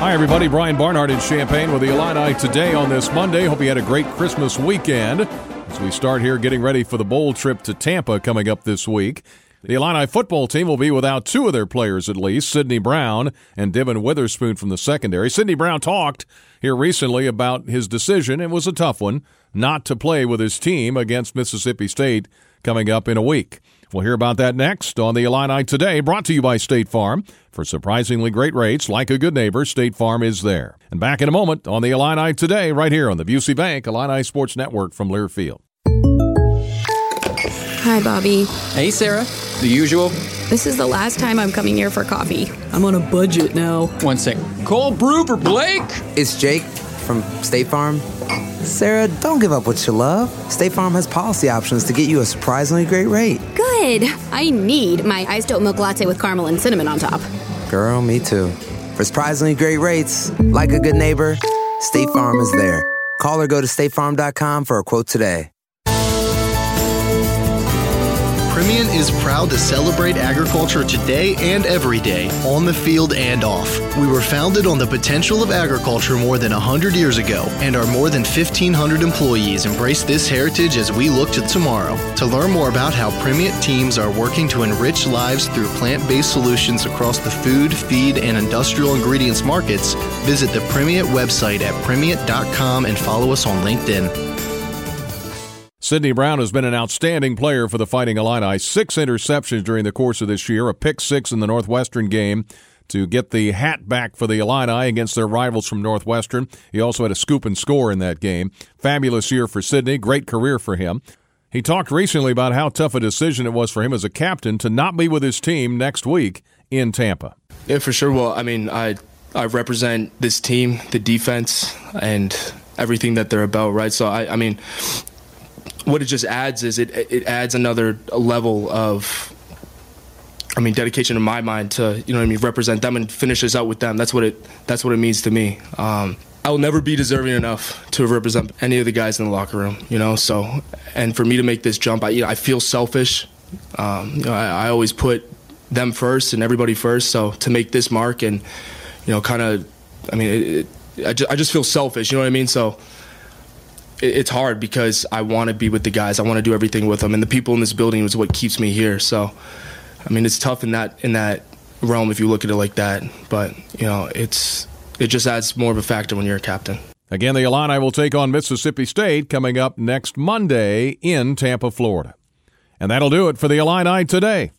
Hi, everybody. Brian Barnhart in Champaign with the Illini today on this Monday. Hope you had a great Christmas weekend as we start here getting ready for the bowl trip to Tampa coming up this week. The Illini football team will be without two of their players at least, Sidney Brown and Devin Witherspoon from the secondary. Sidney Brown talked here recently about his decision. It was a tough one not to play with his team against Mississippi State coming up in a week. We'll hear about that next on the Illini Today, brought to you by State Farm. For surprisingly great rates, like a good neighbor, State Farm is there. And back in a moment on the Illini Today, right here on the Busey Bank Illini Sports Network from Learfield. Hi, Bobby. Hey, Sarah. The usual. This is the last time I'm coming here for coffee. I'm on a budget now. One sec. Cold brew for Blake? It's Jake from State Farm. Sarah, don't give up what you love. State Farm has policy options to get you a surprisingly great rate. Good. I need my iced oat milk latte with caramel and cinnamon on top. Girl, me too. For surprisingly great rates, like a good neighbor, State Farm is there. Call or go to statefarm.com for a quote today. Primient is proud to celebrate agriculture today and every day, on the field and off. We were founded on the potential of agriculture more than 100 years ago, and our more than 1,500 employees embrace this heritage as we look to tomorrow. To learn more about how Primient teams are working to enrich lives through plant based solutions across the food, feed, and industrial ingredients markets, visit the Primient website at primient.com and follow us on LinkedIn. Sidney Brown has been an outstanding player for the Fighting Illini. Six interceptions during the course of this year, a pick six in the Northwestern game to get the hat back for the Illini against their rivals from Northwestern. He also had a scoop and score in that game. Fabulous year for Sidney, great career for him. He talked recently about how tough a decision it was for him as a captain to not be with his team next week in Tampa. Yeah, for sure. Well, I mean, I I represent this team, the defense, and everything that they're about, right? So I, I mean, what it just adds is it it adds another level of I mean dedication in my mind to you know what I mean represent them and finish this out with them. That's what it that's what it means to me. Um, I will never be deserving enough to represent any of the guys in the locker room, you know. So, and for me to make this jump, I you know, I feel selfish. Um, you know, I, I always put them first and everybody first. So to make this mark and you know, kind of, I mean, it, it, I, just, I just feel selfish. You know what I mean? So it's hard because I want to be with the guys. I want to do everything with them, and the people in this building is what keeps me here. So, I mean, it's tough in that in that realm if you look at it like that. But you know, it's it just adds more of a factor when you're a captain. Again, the Illini will take on Mississippi State coming up next Monday in Tampa, Florida. And that'll do it for the Illini today.